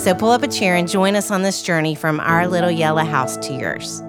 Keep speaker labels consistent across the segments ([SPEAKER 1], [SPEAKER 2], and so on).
[SPEAKER 1] So pull up a chair and join us on this journey from our little yellow house to yours.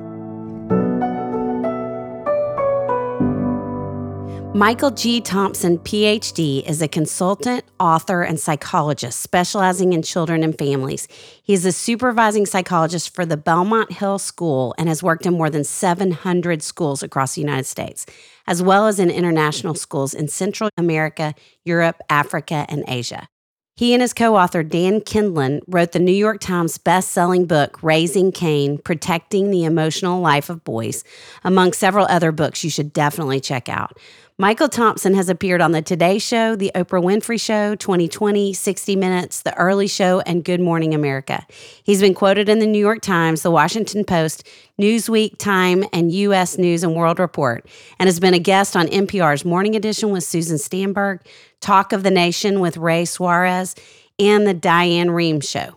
[SPEAKER 1] Michael G. Thompson, PhD, is a consultant, author, and psychologist specializing in children and families. He is a supervising psychologist for the Belmont Hill School and has worked in more than 700 schools across the United States, as well as in international schools in Central America, Europe, Africa, and Asia. He and his co author, Dan Kindlon, wrote the New York Times best-selling book, Raising Cain Protecting the Emotional Life of Boys, among several other books you should definitely check out. Michael Thompson has appeared on The Today Show, The Oprah Winfrey Show, 2020, 60 Minutes, The Early Show, and Good Morning America. He's been quoted in the New York Times, The Washington Post, Newsweek, Time, and U.S. News and World Report, and has been a guest on NPR's Morning Edition with Susan Stamberg, Talk of the Nation with Ray Suarez, and The Diane Rehm Show.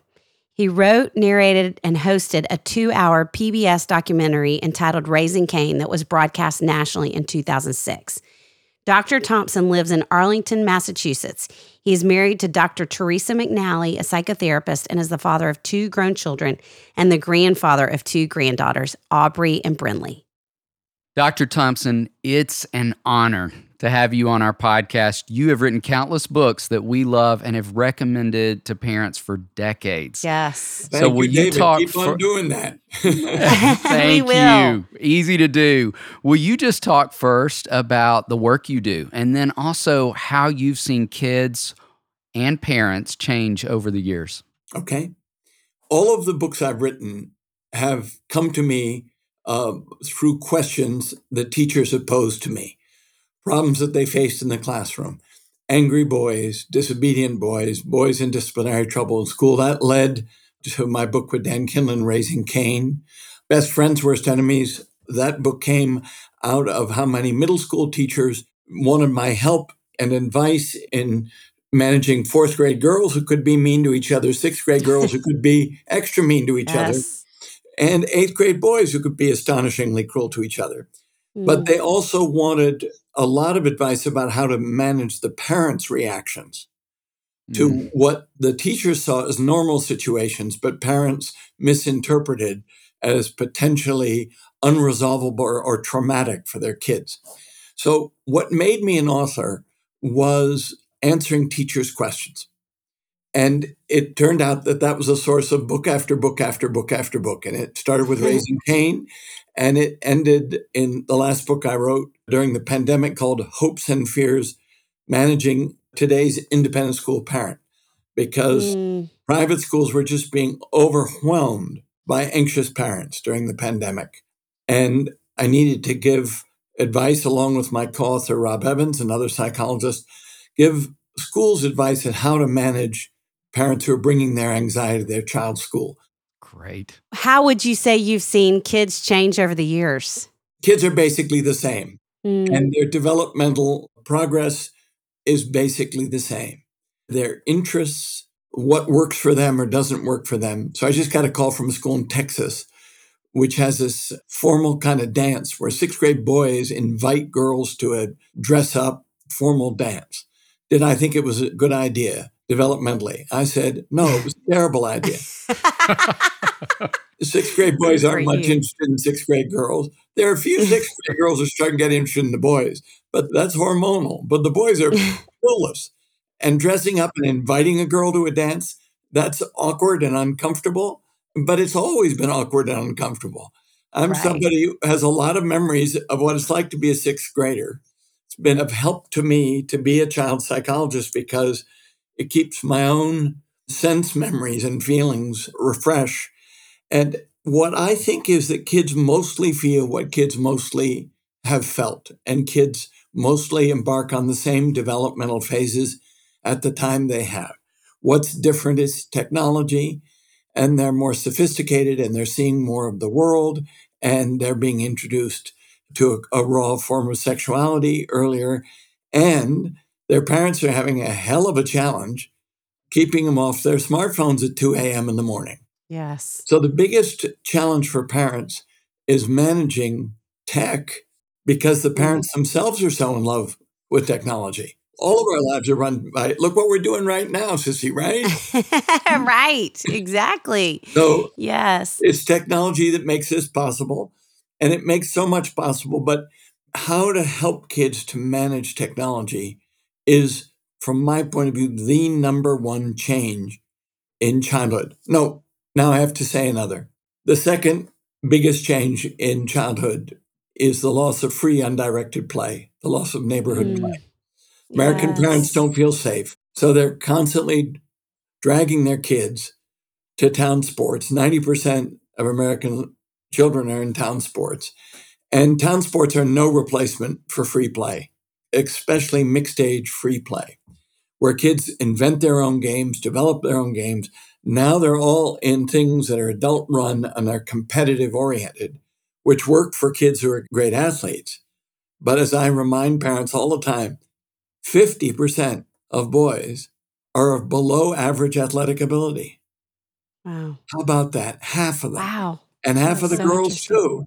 [SPEAKER 1] He wrote, narrated, and hosted a two hour PBS documentary entitled Raising Cain that was broadcast nationally in 2006. Dr. Thompson lives in Arlington, Massachusetts. He is married to Dr. Teresa McNally, a psychotherapist, and is the father of two grown children and the grandfather of two granddaughters, Aubrey and Brinley.
[SPEAKER 2] Dr. Thompson, it's an honor to have you on our podcast. You have written countless books that we love and have recommended to parents for decades.
[SPEAKER 1] Yes.
[SPEAKER 3] Thank so will you, you talk? Keep for, on doing that.
[SPEAKER 2] Thank you. Easy to do. Will you just talk first about the work you do, and then also how you've seen kids and parents change over the years?
[SPEAKER 3] Okay. All of the books I've written have come to me uh, through questions that teachers have posed to me problems that they faced in the classroom angry boys, disobedient boys, boys in disciplinary trouble in school. That led to my book with Dan Kindlon, Raising Cain. Best Friends, Worst Enemies. That book came out of how many middle school teachers wanted my help and advice in managing fourth grade girls who could be mean to each other, sixth grade girls who could be extra mean to each yes. other, and eighth grade boys who could be astonishingly cruel to each other. Mm. But they also wanted a lot of advice about how to manage the parents' reactions to mm. what the teachers saw as normal situations, but parents misinterpreted as potentially unresolvable or, or, traumatic for their kids. So, what made me an author was answering teachers' questions. And it turned out that that was a source of book after book after book after book. And it started with Raising Cain, and it ended in the last book I wrote during the pandemic called Hopes and Fears Managing Today's Independent School Parent, because mm. private schools were just being overwhelmed by anxious parents during the pandemic. And I needed to give advice along with my co author, Rob Evans, and other psychologists, give schools advice on how to manage parents who are bringing their anxiety to their child's school.
[SPEAKER 2] Great.
[SPEAKER 1] How would you say you've seen kids change over the years?
[SPEAKER 3] Kids are basically the same, mm. and their developmental progress is basically the same. Their interests, what works for them or doesn't work for them. So I just got a call from a school in Texas, which has this formal kind of dance where sixth grade boys invite girls to a dress up formal dance. Did I think it was a good idea? developmentally. I said, no, it was a terrible idea. sixth grade boys aren't much interested in sixth grade girls. There are a few sixth grade girls who start to get interested in the boys, but that's hormonal. But the boys are clueless. And dressing up and inviting a girl to a dance, that's awkward and uncomfortable, but it's always been awkward and uncomfortable. I'm right. somebody who has a lot of memories of what it's like to be a sixth grader. It's been of help to me to be a child psychologist because it keeps my own sense memories and feelings refresh. And what I think is that kids mostly feel what kids mostly have felt, and kids mostly embark on the same developmental phases at the time they have. What's different is technology and they're more sophisticated and they're seeing more of the world and they're being introduced to a, a raw form of sexuality earlier. And their parents are having a hell of a challenge keeping them off their smartphones at 2 a.m. in the morning.
[SPEAKER 1] Yes.
[SPEAKER 3] So the biggest challenge for parents is managing tech because the parents themselves are so in love with technology. All of our lives are run by look what we're doing right now, Sissy, right?
[SPEAKER 1] right, exactly.
[SPEAKER 3] So
[SPEAKER 1] yes.
[SPEAKER 3] It's technology that makes this possible. And it makes so much possible. But how to help kids to manage technology is, from my point of view, the number one change in childhood. No, now I have to say another. The second biggest change in childhood is the loss of free undirected play, the loss of neighborhood mm. play. American yes. parents don't feel safe. So they're constantly dragging their kids to town sports. 90% of American children are in town sports. And town sports are no replacement for free play, especially mixed age free play, where kids invent their own games, develop their own games. Now they're all in things that are adult run and are competitive oriented, which work for kids who are great athletes. But as I remind parents all the time, 50% of boys are of below average athletic ability.
[SPEAKER 1] Wow.
[SPEAKER 3] How about that? Half of them.
[SPEAKER 1] Wow.
[SPEAKER 3] And half That's of the so girls too.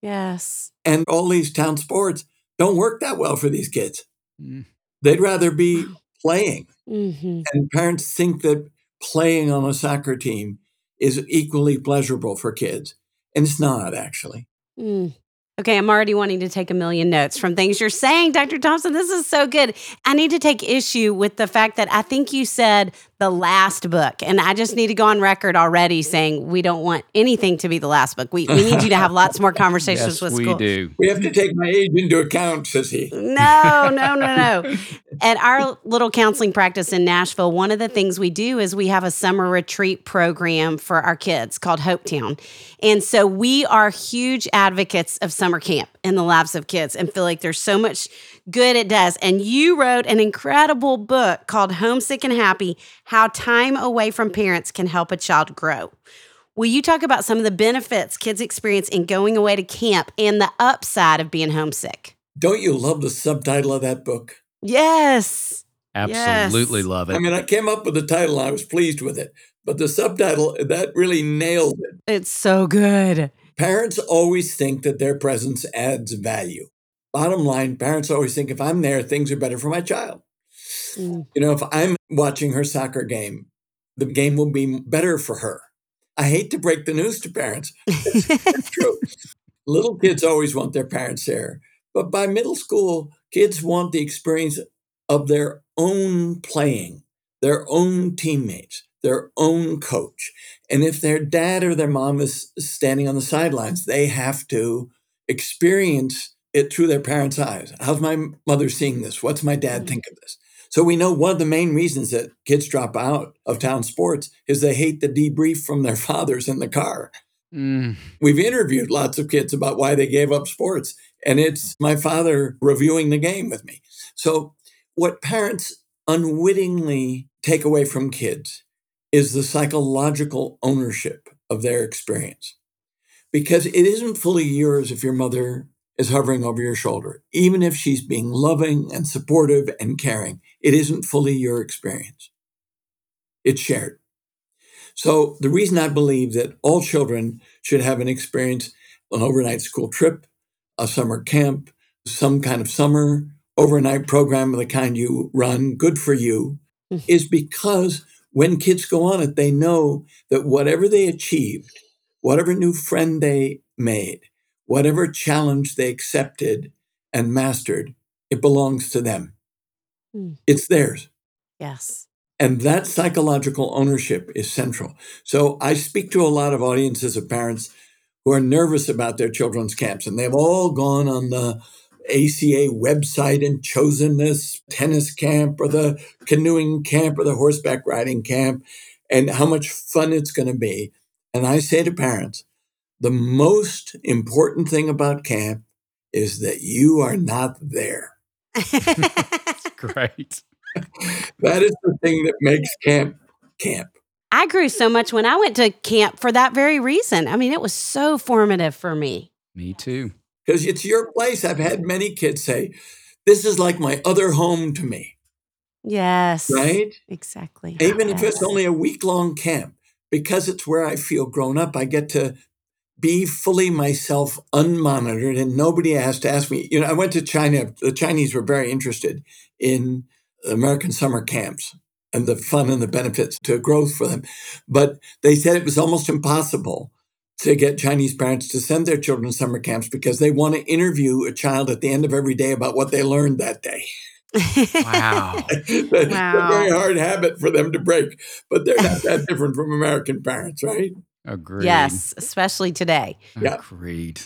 [SPEAKER 1] Yes.
[SPEAKER 3] And all these town sports don't work that well for these kids. Mm. They'd rather be playing. Mm-hmm. And parents think that playing on a soccer team is equally pleasurable for kids. And it's not actually.
[SPEAKER 1] Mm. Okay, I'm already wanting to take a million notes from things you're saying, Dr. Thompson. This is so good. I need to take issue with the fact that I think you said the last book. And I just need to go on record already saying we don't want anything to be the last book. We, we need you to have lots more conversations
[SPEAKER 2] yes,
[SPEAKER 1] with
[SPEAKER 2] we
[SPEAKER 1] school.
[SPEAKER 2] do.
[SPEAKER 3] We have to take my age into account, sissy.
[SPEAKER 1] No, no, no, no. At our little counseling practice in Nashville, one of the things we do is we have a summer retreat program for our kids called Hopetown. And so we are huge advocates of summer camp in the lives of kids and feel like there's so much good it does. And you wrote an incredible book called Homesick and Happy How Time Away from Parents Can Help a Child Grow. Will you talk about some of the benefits kids experience in going away to camp and the upside of being homesick?
[SPEAKER 3] Don't you love the subtitle of that book?
[SPEAKER 1] Yes.
[SPEAKER 2] Absolutely
[SPEAKER 1] yes.
[SPEAKER 2] love it.
[SPEAKER 3] I mean, I came up with the title, I was pleased with it, but the subtitle, that really nailed it.
[SPEAKER 1] It's so good.
[SPEAKER 3] Parents always think that their presence adds value. Bottom line, parents always think if I'm there, things are better for my child. Mm. You know, if I'm watching her soccer game, the game will be better for her. I hate to break the news to parents. It's, true. Little kids always want their parents there. But by middle school, kids want the experience of their own playing, their own teammates, their own coach. And if their dad or their mom is standing on the sidelines, they have to experience it through their parents' eyes. How's my mother seeing this? What's my dad mm-hmm. think of this? So we know one of the main reasons that kids drop out of town sports is they hate the debrief from their fathers in the car. Mm. We've interviewed lots of kids about why they gave up sports, and it's my father reviewing the game with me. So, what parents unwittingly take away from kids is the psychological ownership of their experience. Because it isn't fully yours if your mother is hovering over your shoulder. Even if she's being loving and supportive and caring, it isn't fully your experience. It's shared. So, the reason I believe that all children should have an experience, an overnight school trip, a summer camp, some kind of summer overnight program of the kind you run, good for you, mm-hmm. is because when kids go on it, they know that whatever they achieved, whatever new friend they made, whatever challenge they accepted and mastered, it belongs to them. Mm. It's theirs.
[SPEAKER 1] Yes.
[SPEAKER 3] And that psychological ownership is central. So I speak to a lot of audiences of parents who are nervous about their children's camps, and they've all gone on the ACA website and chosen this tennis camp or the canoeing camp or the horseback riding camp and how much fun it's going to be. And I say to parents, the most important thing about camp is that you are not there.
[SPEAKER 2] Great.
[SPEAKER 3] that is the thing that makes camp camp.
[SPEAKER 1] I grew so much when I went to camp for that very reason. I mean, it was so formative for me.
[SPEAKER 2] Me too.
[SPEAKER 3] Because it's your place. I've had many kids say, This is like my other home to me.
[SPEAKER 1] Yes.
[SPEAKER 3] Right?
[SPEAKER 1] Exactly.
[SPEAKER 3] Even
[SPEAKER 1] yes.
[SPEAKER 3] if it's only a week long camp, because it's where I feel grown up, I get to be fully myself, unmonitored, and nobody has to ask me. You know, I went to China. The Chinese were very interested in American summer camps and the fun and the benefits to growth for them. But they said it was almost impossible to get Chinese parents to send their children to summer camps because they want to interview a child at the end of every day about what they learned that day.
[SPEAKER 2] Wow.
[SPEAKER 3] That's wow. a very hard habit for them to break, but they're not that different from American parents, right?
[SPEAKER 2] Agreed.
[SPEAKER 1] Yes, especially today.
[SPEAKER 3] Yeah.
[SPEAKER 2] Agreed.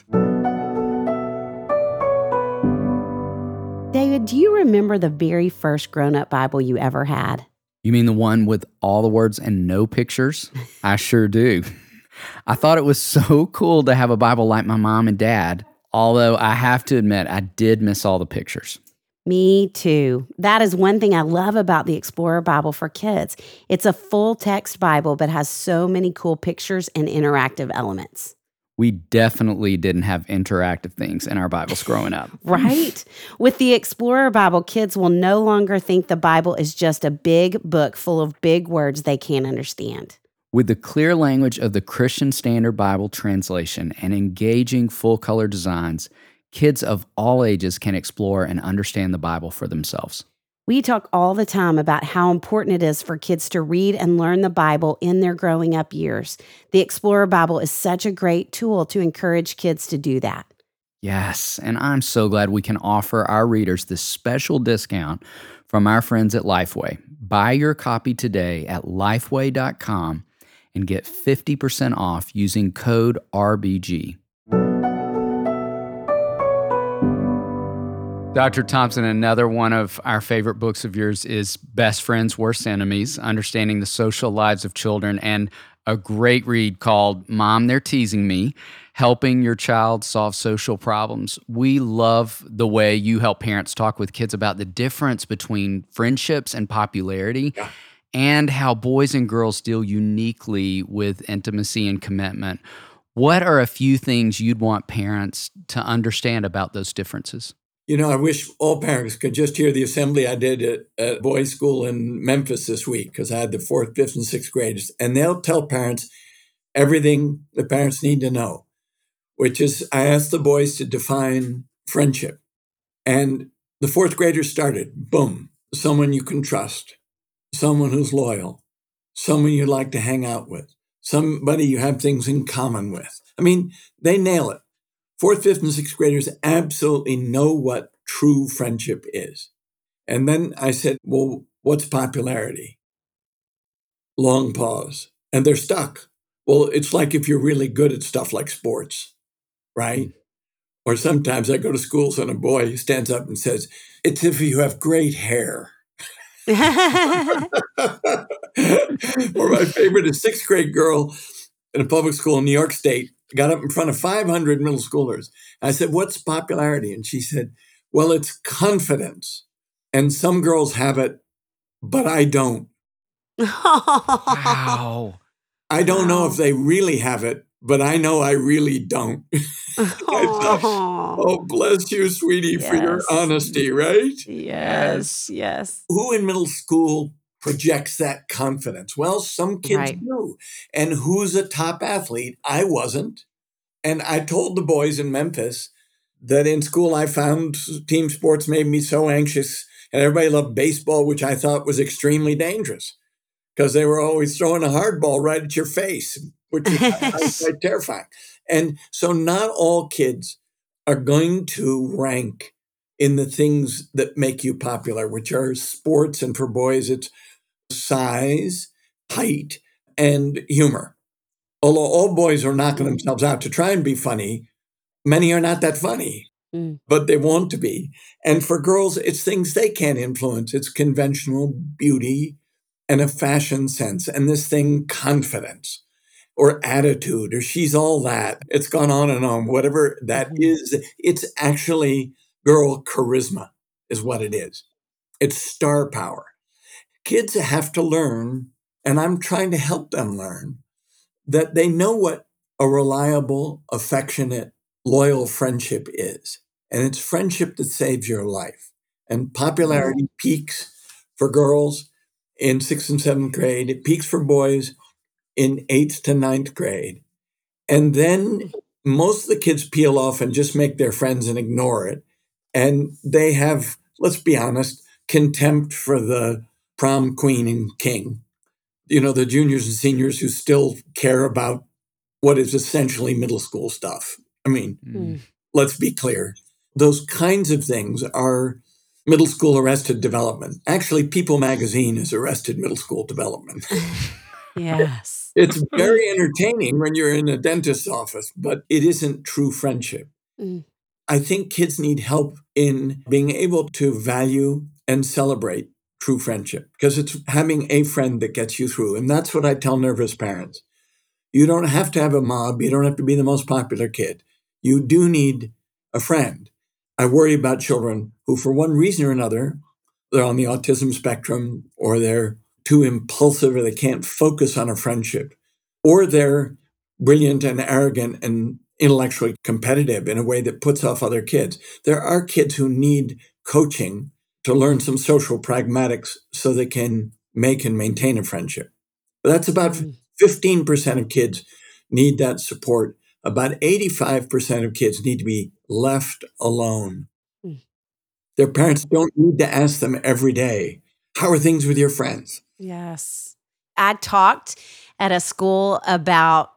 [SPEAKER 1] David, do you remember the very first grown up Bible you ever had?
[SPEAKER 2] You mean the one with all the words and no pictures? I sure do. I thought it was so cool to have a Bible like my mom and dad, although I have to admit, I did miss all the pictures.
[SPEAKER 1] Me too. That is one thing I love about the Explorer Bible for kids. It's a full text Bible, but has so many cool pictures and interactive elements.
[SPEAKER 2] We definitely didn't have interactive things in our Bibles growing up.
[SPEAKER 1] right? With the Explorer Bible, kids will no longer think the Bible is just a big book full of big words they can't understand.
[SPEAKER 2] With the clear language of the Christian Standard Bible translation and engaging full color designs, kids of all ages can explore and understand the Bible for themselves.
[SPEAKER 1] We talk all the time about how important it is for kids to read and learn the Bible in their growing up years. The Explorer Bible is such a great tool to encourage kids to do that.
[SPEAKER 2] Yes, and I'm so glad we can offer our readers this special discount from our friends at Lifeway. Buy your copy today at lifeway.com and get 50% off using code RBG. Dr. Thompson, another one of our favorite books of yours is Best Friends, Worst Enemies Understanding the Social Lives of Children, and a great read called Mom, They're Teasing Me Helping Your Child Solve Social Problems. We love the way you help parents talk with kids about the difference between friendships and popularity. Yeah. And how boys and girls deal uniquely with intimacy and commitment. What are a few things you'd want parents to understand about those differences?
[SPEAKER 3] You know, I wish all parents could just hear the assembly I did at, at boys' school in Memphis this week because I had the fourth, fifth, and sixth graders, and they'll tell parents everything the parents need to know, which is I asked the boys to define friendship. And the fourth graders started boom, someone you can trust, someone who's loyal, someone you like to hang out with, somebody you have things in common with. I mean, they nail it fourth, fifth, and sixth graders absolutely know what true friendship is. And then I said, Well, what's popularity? Long pause. And they're stuck. Well, it's like if you're really good at stuff like sports, right? Mm-hmm. Or sometimes I go to schools and a boy stands up and says, It's if you have great hair. or my favorite is sixth grade girl in a public school in New York State got up in front of 500 middle schoolers. I said, What's popularity? And she said, Well, it's confidence. And some girls have it, but I don't.
[SPEAKER 2] wow.
[SPEAKER 3] I don't wow. know if they really have it, but I know I really don't. thought, oh, bless you, sweetie, yes. for your honesty, right?
[SPEAKER 1] Yes, yes.
[SPEAKER 3] Who in middle school projects that confidence? Well, some kids right. do. And who's a top athlete? I wasn't. And I told the boys in Memphis that in school I found team sports made me so anxious. And everybody loved baseball, which I thought was extremely dangerous because they were always throwing a hard ball right at your face, which is quite terrifying. And so, not all kids are going to rank in the things that make you popular, which are sports. And for boys, it's size, height, and humor. Although all boys are knocking themselves out to try and be funny, many are not that funny, mm. but they want to be. And for girls, it's things they can't influence. It's conventional beauty and a fashion sense, and this thing, confidence or attitude, or she's all that. It's gone on and on. Whatever that mm-hmm. is, it's actually girl charisma, is what it is. It's star power kids have to learn And I'm trying to help them learn that they know what a reliable, affectionate, loyal friendship is. And it's friendship that saves your life. And popularity mm-hmm. peaks for girls in sixth and seventh grade, it peaks for boys in eighth to ninth grade. And then most of the kids peel off and just make their friends and ignore it. And they have, let's be honest, contempt for the prom queen and king. You know, the juniors and seniors who still care about what is essentially middle school stuff. I mean, mm. let's be clear. Those kinds of things are middle school arrested development. Actually, People magazine is arrested middle school development.
[SPEAKER 1] yes.
[SPEAKER 3] It's very entertaining when you're in a dentist's office, but it isn't true friendship. Mm. I think kids need help in being able to value and celebrate true friendship because it's having a friend that gets you through. And that's what I tell nervous parents. You don't have to have a mob, you don't have to be the most popular kid. You do need a friend. I worry about children who, for one reason or another, they're on the autism spectrum or they're too impulsive or they can't focus on a friendship or they're brilliant and arrogant and intellectually competitive in a way that puts off other kids. There are kids who need coaching to learn some social pragmatics so they can make and maintain a friendship. But that's about 15% mm. of kids need that support. About 85% of kids need to be left alone. Mm. Their parents don't need to ask them every day, How are things with your friends?
[SPEAKER 1] Yes. I talked at a school about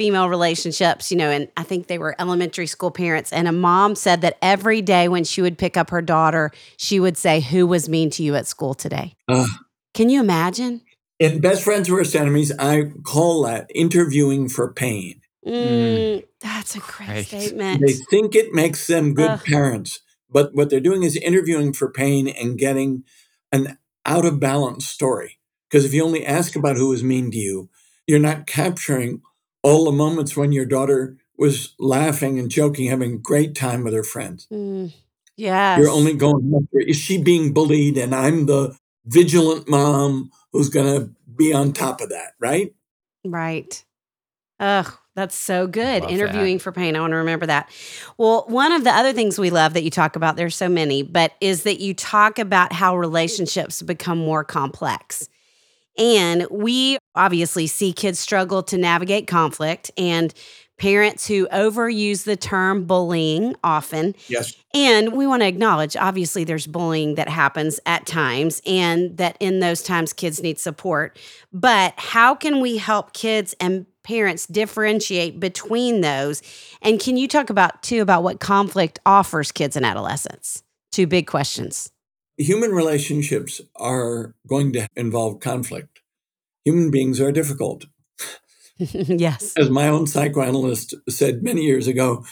[SPEAKER 1] female relationships, you know, and I think they were elementary school parents. And a mom said that every day when she would pick up her daughter, she would say, Who was mean to you at school today? Uh, Can you imagine?
[SPEAKER 3] In Best Friends Worst Enemies, I call that interviewing for pain.
[SPEAKER 1] Mm, that's a great, great, statement.
[SPEAKER 3] They think it makes them good Ugh. parents, but what they're doing is interviewing for pain and getting an out of balance story. Because if you only ask about who was mean to you, you're not capturing all the moments when your daughter was laughing and joking, having a great time with her friends. Mm,
[SPEAKER 1] yes.
[SPEAKER 3] You're only going, is she being bullied? And I'm the vigilant mom who's going to be on top of that, right?
[SPEAKER 1] Right. Ugh, that's so good. Love Interviewing that. for pain. I want to remember that. Well, one of the other things we love that you talk about, there's so many, but is that you talk about how relationships become more complex. And we obviously see kids struggle to navigate conflict and parents who overuse the term bullying often.
[SPEAKER 3] Yes.
[SPEAKER 1] And we want to acknowledge obviously there's bullying that happens at times and that in those times kids need support. But how can we help kids and parents differentiate between those? And can you talk about too about what conflict offers kids and adolescents? Two big questions
[SPEAKER 3] human relationships are going to involve conflict. Human beings are difficult.
[SPEAKER 1] yes.
[SPEAKER 3] As my own psychoanalyst said many years ago,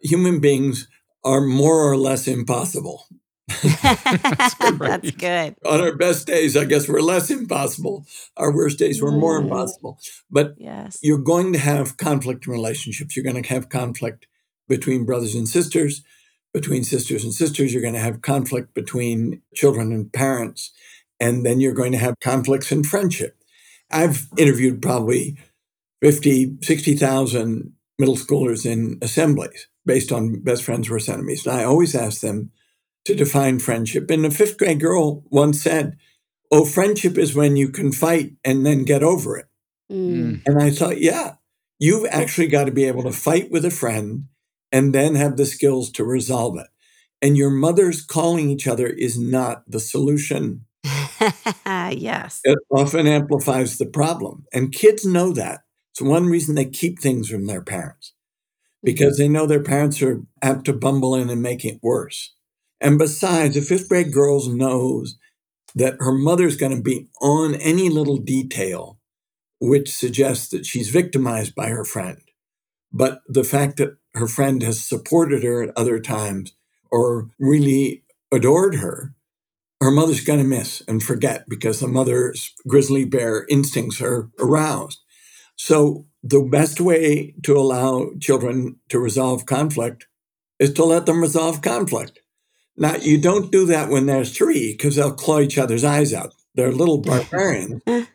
[SPEAKER 3] human beings are more or less impossible.
[SPEAKER 1] That's, That's, good.
[SPEAKER 3] On our best days, I guess we're less impossible. Our worst days, we're more mm. impossible. But yes. you're going to have conflict in relationships. You're going to have conflict between brothers and sisters between sisters and sisters, you're going to have conflict between children and parents, and then you're going to have conflicts in friendship. I've interviewed probably 50, 60,000 middle schoolers in assemblies based on best friends worst enemies. And I always ask them to define friendship. And a fifth grade girl once said, Oh, friendship is when you can fight and then get over it. Mm. And I thought, yeah, you've actually got to be able to fight with a friend and then have the skills to resolve it. And your mother's calling each other is not the solution.
[SPEAKER 1] yes.
[SPEAKER 3] It often amplifies the problem. And kids know that. It's one reason they keep things from their parents mm-hmm. because they know their parents are apt to bumble in and make it worse. And besides, a fifth grade girl knows that her mother's going to be on any little detail which suggests that she's victimized by her friend. But the fact that her friend has supported her at other times or really adored her, her mother's going to miss and forget because the mother's grizzly bear instincts are aroused. So, the best way to allow children to resolve conflict is to let them resolve conflict. Now, you don't do that when there's three because they'll claw each other's eyes out. They're little barbarians. they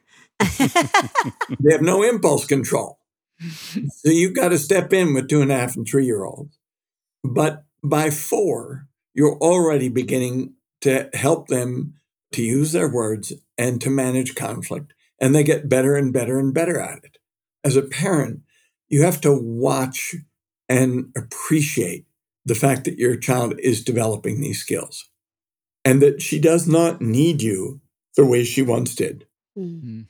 [SPEAKER 3] have no impulse control. So you've got to step in with two and a half and three year olds. But by four, you're already beginning to help them to use their words and to manage conflict. And they get better and better and better at it. As a parent, you have to watch and appreciate the fact that your child is developing these skills and that she does not need you the way she once did.
[SPEAKER 1] Mm.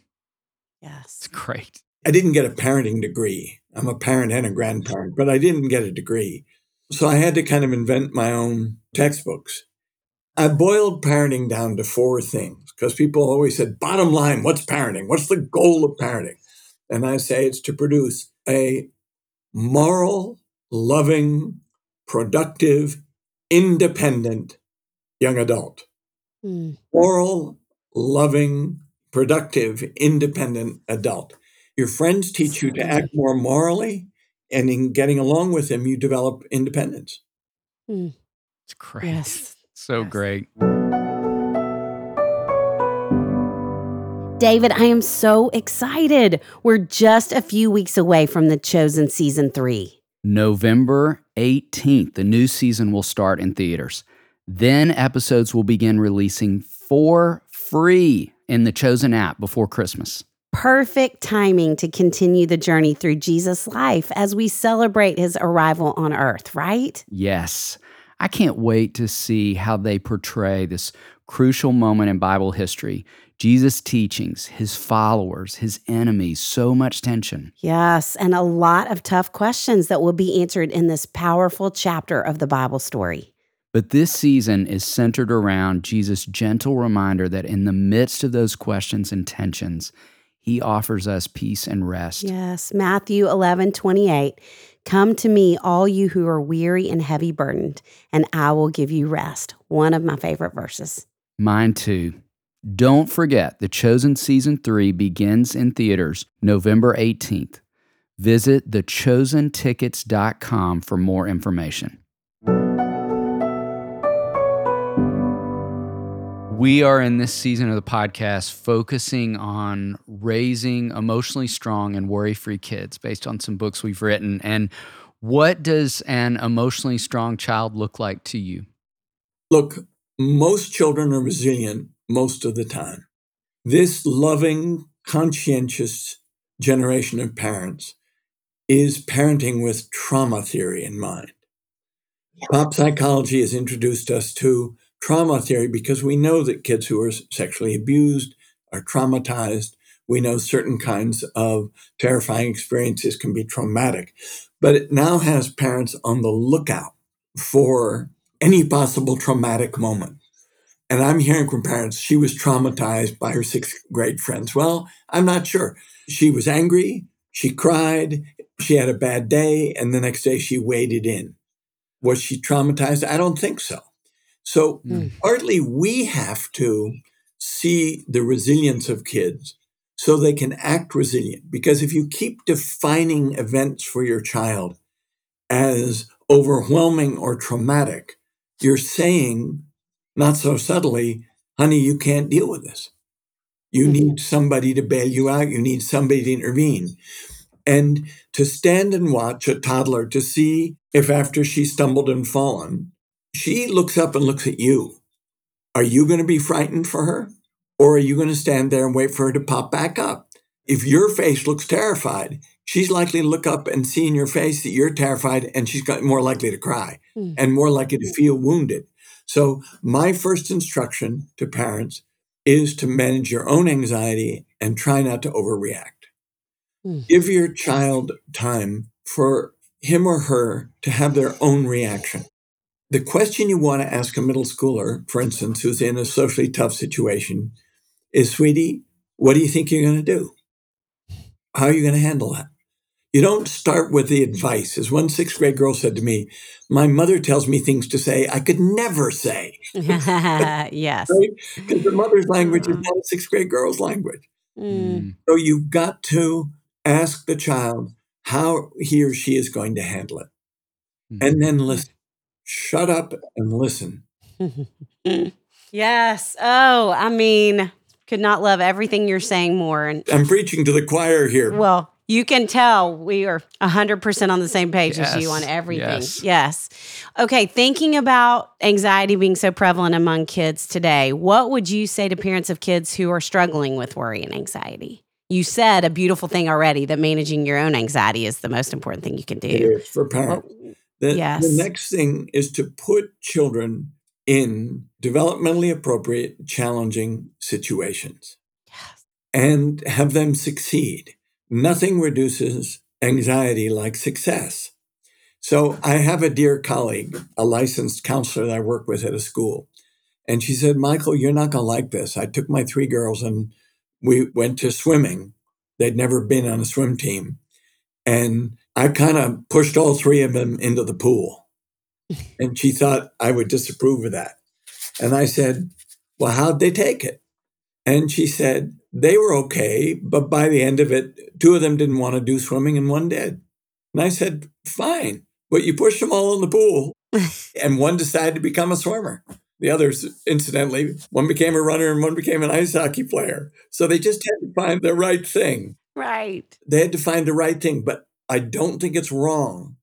[SPEAKER 1] Yes.
[SPEAKER 2] It's great.
[SPEAKER 3] I didn't get a parenting degree. I'm a parent and a grandparent, but I didn't get a degree. So I had to kind of invent my own textbooks. I boiled parenting down to four things because people always said, bottom line, what's parenting? What's the goal of parenting? And I say it's to produce a moral, loving, productive, independent young adult. Mm. Moral, loving, productive, independent adult. Your friends teach you to act more morally, and in getting along with them, you develop independence.
[SPEAKER 2] Mm. It's great. Yes. So yes. great.
[SPEAKER 1] David, I am so excited. We're just a few weeks away from the Chosen season three.
[SPEAKER 2] November 18th, the new season will start in theaters. Then episodes will begin releasing for free in the Chosen app before Christmas.
[SPEAKER 1] Perfect timing to continue the journey through Jesus' life as we celebrate his arrival on earth, right?
[SPEAKER 2] Yes. I can't wait to see how they portray this crucial moment in Bible history. Jesus' teachings, his followers, his enemies, so much tension.
[SPEAKER 1] Yes, and a lot of tough questions that will be answered in this powerful chapter of the Bible story.
[SPEAKER 2] But this season is centered around Jesus' gentle reminder that in the midst of those questions and tensions, he offers us peace and rest.
[SPEAKER 1] Yes, Matthew 11, 28. Come to me, all you who are weary and heavy burdened, and I will give you rest. One of my favorite verses.
[SPEAKER 2] Mine too. Don't forget, The Chosen Season 3 begins in theaters November 18th. Visit thechosentickets.com for more information. We are in this season of the podcast focusing on raising emotionally strong and worry free kids based on some books we've written. And what does an emotionally strong child look like to you?
[SPEAKER 3] Look, most children are resilient most of the time. This loving, conscientious generation of parents is parenting with trauma theory in mind. Pop psychology has introduced us to trauma theory because we know that kids who are sexually abused are traumatized. We know certain kinds of terrifying experiences can be traumatic, but it now has parents on the lookout for any possible traumatic moment. And I'm hearing from parents, she was traumatized by her sixth grade friends. Well, I'm not sure. She was angry, she cried, she had a bad day, and the next day she waded in. Was she traumatized? I don't think so. So, mm. partly we have to see the resilience of kids so they can act resilient. Because if you keep defining events for your child as overwhelming or traumatic, you're saying not so subtly, honey, you can't deal with this. You mm-hmm. need somebody to bail you out. You need somebody to intervene. And to stand and watch a toddler to see if after she stumbled and fallen, she looks up and looks at you. Are you going to be frightened for her? Or are you going to stand there and wait for her to pop back up? If your face looks terrified, she's likely to look up and see in your face that you're terrified and she's got more likely to cry mm. and more likely to feel wounded. So, my first instruction to parents is to manage your own anxiety and try not to overreact. Mm. Give your child time for him or her to have their own reaction. The question you want to ask a middle schooler, for instance, who's in a socially tough situation, is Sweetie, what do you think you're going to do? How are you going to handle that? You don't start with the advice. As one sixth grade girl said to me, My mother tells me things to say I could never say.
[SPEAKER 1] yes.
[SPEAKER 3] Because right? the mother's language is not a sixth grade girl's language. Mm. So you've got to ask the child how he or she is going to handle it. Mm. And then listen. Shut up and listen.
[SPEAKER 1] yes. Oh, I mean, Could not love everything you're saying more. And
[SPEAKER 3] I'm preaching to the choir here.
[SPEAKER 1] well, you can tell we are 100% on the same page as you on everything.
[SPEAKER 2] yes.
[SPEAKER 1] yes. Okay, thinking about anxiety being so prevalent among kids today, what would you say to parents of kids who are struggling with worry and anxiety? You said a beautiful thing already that managing your own anxiety is the most important thing you can do.
[SPEAKER 3] is for parents. The,
[SPEAKER 1] yes.
[SPEAKER 3] the next thing is to put children in developmentally appropriate, challenging situations
[SPEAKER 1] Yes.
[SPEAKER 3] and have them succeed. Nothing reduces anxiety like success. So I have a dear colleague, a licensed counselor that I work with at a school. And she said, Michael, you're not going to like this. I took my three girls and we went to swimming. They'd never been on a swim team. And I kind of pushed all three of them into the pool. And she thought I would disapprove of that. And I said, Well, how'd they take it? And she said, They were okay, but by the end of it, two of them didn't want to do swimming and one did. And I said, Fine, but you pushed them all in the pool. and one decided to become a swimmer. The others, incidentally, one became a runner and one became an ice hockey player. So they just had to find the right thing
[SPEAKER 1] Right.
[SPEAKER 3] they had to find the right thing. But I don't think it's wrong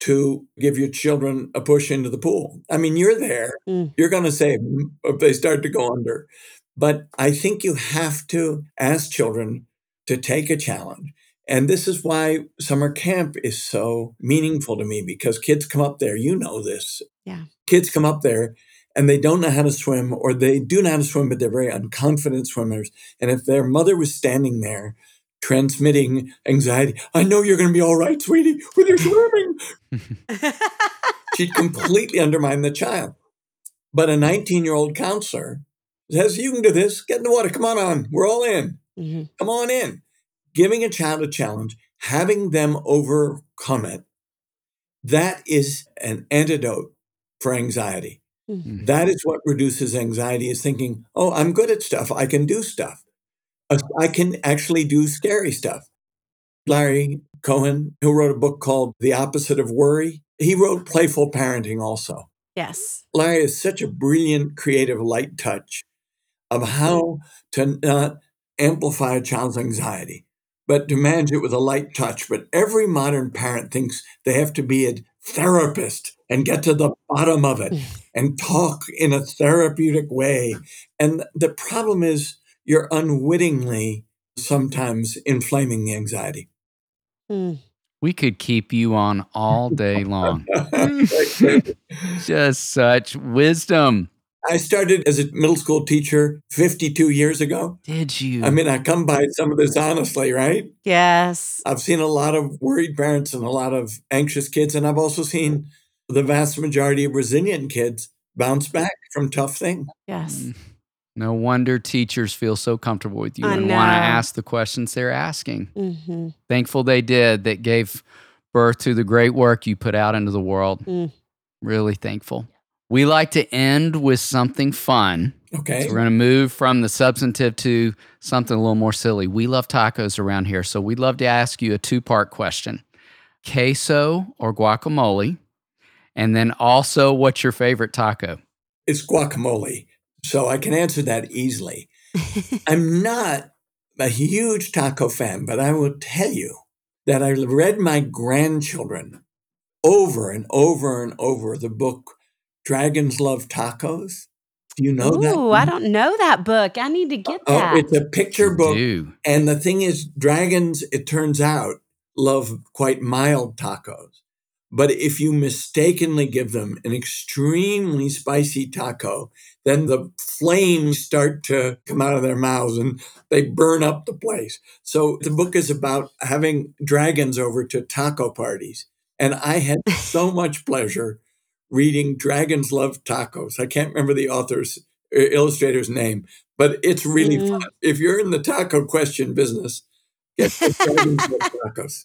[SPEAKER 3] to give your children a push into the pool. I mean, you're there,
[SPEAKER 1] Mm.
[SPEAKER 3] you're going to save them if they start to go under. But I think you have to ask children to take a challenge. And this is why summer camp is so meaningful to me because kids come up there, you know this.
[SPEAKER 1] Yeah.
[SPEAKER 3] Kids come up there and they don't know how to swim, or they do know how to swim, but they're very unconfident swimmers. And if their mother was standing there transmitting anxiety. I know you're going to be all right, sweetie, with your swimming. She'd completely undermine the child. But a 19 year old counselor says, You can do this. Get in the water. Come on, on. We're all in.
[SPEAKER 1] Mhm.
[SPEAKER 3] Come on in. Giving a child a challenge, having them overcome it, that is an antidote for anxiety.
[SPEAKER 1] Mhm.
[SPEAKER 3] That is what reduces anxiety is thinking, oh, I'm good at stuff. I can do stuff. I can actually do scary stuff. Larry Cohen, who wrote a book called The Opposite of Worry, he wrote Playful Parenting also.
[SPEAKER 1] Yes.
[SPEAKER 3] Larry is such a brilliant, creative light touch of how to not amplify a child's anxiety, but to manage it with a light touch. But every modern parent thinks they have to be a therapist and get to the bottom of it and talk in a therapeutic way. And the problem is you're unwittingly sometimes inflaming the anxiety.
[SPEAKER 1] Mm.
[SPEAKER 2] We could keep you on all day long. Just such wisdom.
[SPEAKER 3] I started as a middle school teacher 52 years ago.
[SPEAKER 2] Did you?
[SPEAKER 3] I mean, I come by some of this honestly, right?
[SPEAKER 1] Yes.
[SPEAKER 3] I've seen a lot of worried parents and a lot of anxious kids, and I've also seen the vast majority of resilient kids bounce back from tough things.
[SPEAKER 1] Yes.
[SPEAKER 2] Mm. No wonder teachers feel so comfortable with you
[SPEAKER 1] I
[SPEAKER 2] and want to ask the questions they're asking.
[SPEAKER 1] hmm
[SPEAKER 2] Thankful they did that gave birth to the great work you put out into the world.
[SPEAKER 1] Mm.
[SPEAKER 2] Really thankful. We like to end with something fun.
[SPEAKER 3] Okay.
[SPEAKER 2] So we're going to move from the substantive to something a little more silly. We love tacos around here, so we'd love to ask you a two part question queso or guacamole? And then also, what's your favorite taco?
[SPEAKER 3] It's guacamole. So I can answer that easily. I'm not a huge taco fan, but I will tell you that I read my grandchildren over and over and over the book Dragons Love Tacos. Do you know that?
[SPEAKER 1] Ooh, I don't know that book. I need to get
[SPEAKER 3] Oh,
[SPEAKER 1] that.
[SPEAKER 3] it's a picture book.
[SPEAKER 2] Do.
[SPEAKER 3] And the thing is, dragons, it turns out, love quite mild tacos. But if you mistakenly give them an extremely spicy taco, then the flames start to come out of their mouths and they burn up the place. So the book is about having dragons over to taco parties. And I had so much pleasure reading Dragons Love Tacos. I can't remember the author's uh, illustrator's name, but it's really
[SPEAKER 1] Mm.
[SPEAKER 3] fun. If you're in the taco question business, get the Dragons Love Tacos.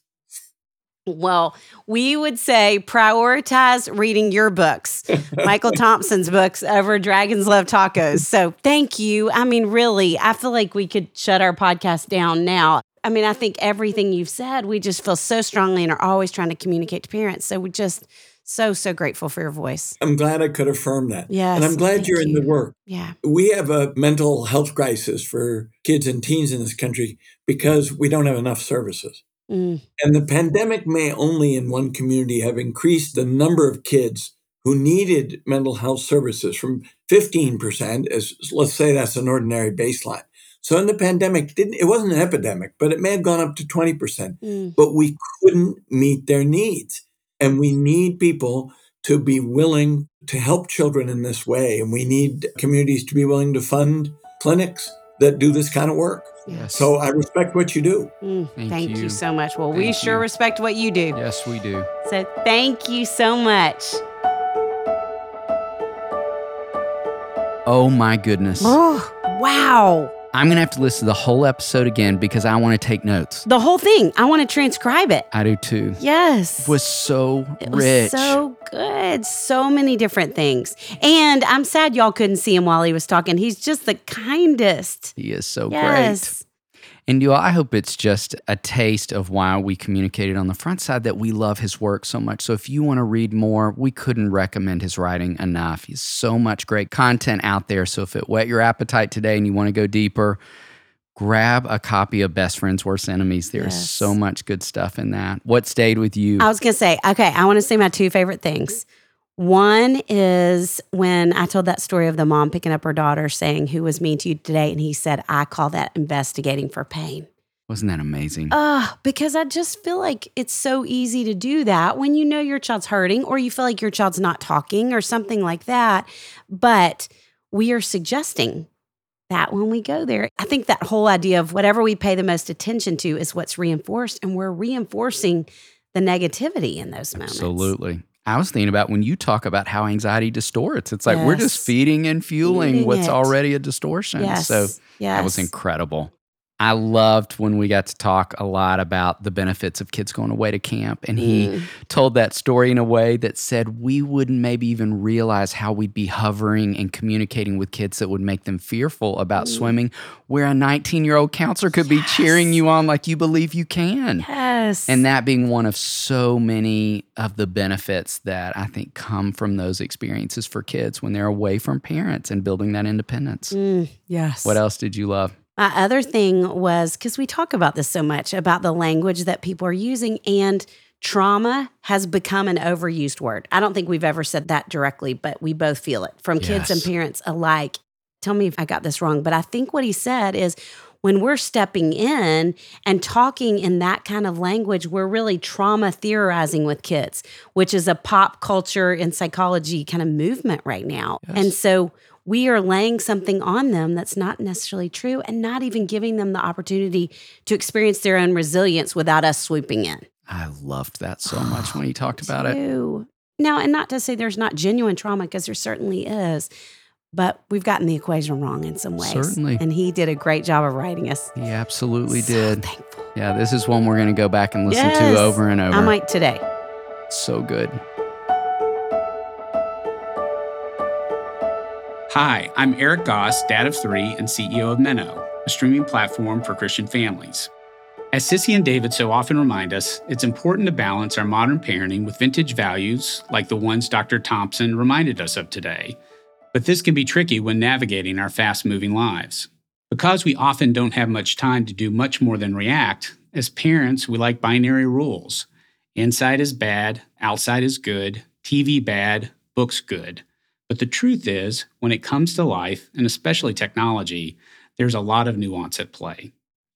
[SPEAKER 1] Well, we would say prioritize reading your books, Michael Thompson's books over Dragons Love Tacos. So thank you. I mean, really, I feel like we could shut our podcast down now. I mean, I think everything you've said, we just feel so strongly and are always trying to communicate to parents. So we just So, so grateful for your voice.
[SPEAKER 3] I'm glad I could affirm that.
[SPEAKER 1] Yes.
[SPEAKER 3] And I'm glad you're in
[SPEAKER 1] you.
[SPEAKER 3] the work.
[SPEAKER 1] Yeah.
[SPEAKER 3] We have a mental health crisis for kids and teens in this country because we don't have enough services.
[SPEAKER 1] Mm.
[SPEAKER 3] And the pandemic may only in one community have increased the number of kids who needed mental health services from 15% as let's say that's an ordinary baseline. So in the pandemic, didn't it wasn't an epidemic, but it may have gone up to 20%.
[SPEAKER 1] Mm.
[SPEAKER 3] But we couldn't meet their needs. And we need people to be willing to help children in this way. And we need communities to be willing to fund clinics that do this kind of work.
[SPEAKER 2] Yes.
[SPEAKER 3] So I respect what you do.
[SPEAKER 1] Mm.
[SPEAKER 2] Thank
[SPEAKER 1] Thank, you.
[SPEAKER 2] you.
[SPEAKER 1] so much. Well, we sure
[SPEAKER 2] you.
[SPEAKER 1] respect what you do.
[SPEAKER 2] yes, we do.
[SPEAKER 1] So, thank you so much.
[SPEAKER 2] Oh my goodness.
[SPEAKER 1] Oh, wow.
[SPEAKER 2] I'm going to have to listen to the whole episode again because I want to take notes.
[SPEAKER 1] The whole thing. I want to transcribe it.
[SPEAKER 2] I do too.
[SPEAKER 1] Yes.
[SPEAKER 2] It was so
[SPEAKER 1] It was
[SPEAKER 2] rich.
[SPEAKER 1] so good. So many different things. And I'm sad y'all couldn't see him while he was talking. He's just the kindest.
[SPEAKER 2] he is so great. And you, I hope it's just a taste of why we communicated on the front side that we love his work so much. So if you want to read more, we couldn't recommend his writing enough. He's so much great content out there. So if it whet your appetite today and you want to go deeper, grab a copy of Best Friends Worst Enemies. There's
[SPEAKER 1] Yes.
[SPEAKER 2] so much good stuff in that. What stayed with you?
[SPEAKER 1] I was going to say, okay, I want to say my two favorite things. One is when I told that story of the mom picking up her daughter saying, Who was mean to you today? And he said, I call that investigating for pain.
[SPEAKER 2] Wasn't that amazing?
[SPEAKER 1] Uh, because I just feel like it's so easy to do that when you know your child's hurting or you feel like your child's not talking or something like that. But we are suggesting that when we go there, I think that whole idea of whatever we pay the most attention to is what's reinforced, and we're reinforcing the negativity in those moments.
[SPEAKER 2] Absolutely. I was thinking about when you talk about how anxiety distorts. It's like we're just feeding and fueling
[SPEAKER 1] Feeding
[SPEAKER 2] what's
[SPEAKER 1] it.
[SPEAKER 2] already a distortion.
[SPEAKER 1] Yes.
[SPEAKER 2] So
[SPEAKER 1] yes.
[SPEAKER 2] that was incredible. I loved when we got to talk a lot about the benefits of kids going away to camp. And he
[SPEAKER 1] Mm.
[SPEAKER 2] told that story in a way that said we wouldn't maybe even realize how we'd be hovering and communicating with kids that would make them fearful about
[SPEAKER 1] Mm.
[SPEAKER 2] swimming, where a 19 year old counselor could be cheering you on like you believe you can.
[SPEAKER 1] Yes.
[SPEAKER 2] And that being one of so many of the benefits that I think come from those experiences for kids when they're away from parents and building that independence.
[SPEAKER 1] Mm, yes.
[SPEAKER 2] What else did you love?
[SPEAKER 1] My other thing was because we talk about this so much about the language that people are using, and trauma has become an overused word. I don't think we've ever said that directly, but we both feel it from kids and parents alike. Tell me if I got this wrong, but I think what he said is when we're stepping in and talking in that kind of language, we're really trauma theorizing with kids, which is a pop culture and psychology kind of movement right now.
[SPEAKER 2] Yes.
[SPEAKER 1] And so we are laying something on them that's not necessarily true and not even giving them the opportunity to experience their own resilience without us swooping in.
[SPEAKER 2] I loved that so ah, much when he talked about it.
[SPEAKER 1] Too. Now, and not to say there's not genuine trauma, because there certainly is, but we've gotten the equation wrong in some ways.
[SPEAKER 2] Certainly.
[SPEAKER 1] And he did a great job of writing us.
[SPEAKER 2] He absolutely
[SPEAKER 1] So
[SPEAKER 2] did.
[SPEAKER 1] thankful.
[SPEAKER 2] Yeah, this is one we're going to go back and listen
[SPEAKER 1] Yes.
[SPEAKER 2] to over and over.
[SPEAKER 1] I might today.
[SPEAKER 2] so good.
[SPEAKER 4] Hi, I'm Eric Goss, dad of three and CEO of Minno, a streaming platform for Christian families. As Sissy and David so often remind us, it's important to balance our modern parenting with vintage values like the ones Dr. Thompson reminded us of today. But this can be tricky when navigating our fast moving lives. Because we often don't have much time to do much more than react, as parents, we like binary rules. Inside is bad, outside is good, TV bad, books good. But the truth is, when it comes to life, and especially technology, there's a lot of nuance at play.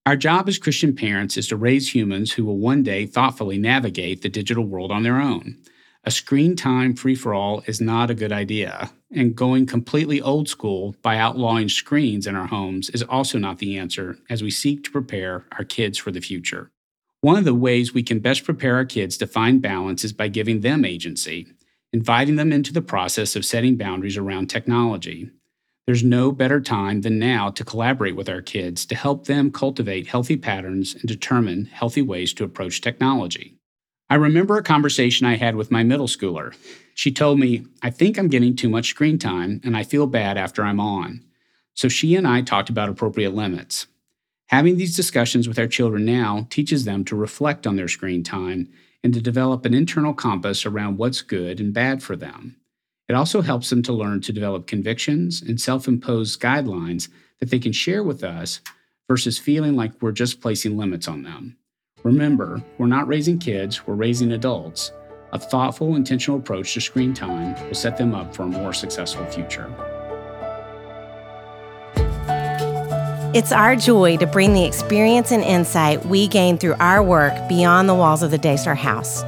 [SPEAKER 4] Our job as Christian parents is to raise humans who will one day thoughtfully navigate the digital world on their own. A screen time free for all is not a good idea, and going completely old school by outlawing screens in our homes is also not the answer as we seek to prepare our kids for the future. One of the ways we can best prepare our kids to find balance is by giving them agency, inviting them into the process of setting boundaries around technology. There's no better time than now to collaborate with our kids to help them cultivate healthy patterns and determine healthy ways to approach technology. I remember a conversation I had with my middle schooler. She told me, I think I'm getting too much screen time and I feel bad after I'm on. So she and I talked about appropriate limits. Having these discussions with our children now teaches them to reflect on their screen time and to develop an internal compass around what's good and bad for them. It also helps them to learn to develop convictions and self imposed guidelines that they can share with us versus feeling like we're just placing limits on them. Remember, we're not raising kids, we're raising adults. A thoughtful, intentional approach to screen time will set them up for a more successful future.
[SPEAKER 5] It's our joy to bring the experience and insight we gain through our work beyond the walls of the Daystar House.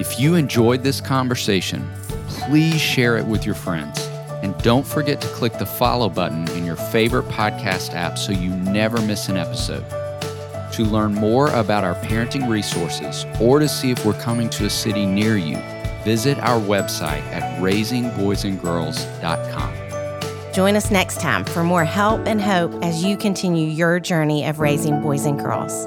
[SPEAKER 2] If you enjoyed this conversation, please share it with your friends. And don't forget to click the follow button in your favorite podcast app so you never miss an episode. To learn more about our parenting resources or to see if we're coming to a city near you, visit our website at raisingboysandgirls.com.
[SPEAKER 5] Join us next time for more help and hope as you continue your journey of raising boys and girls.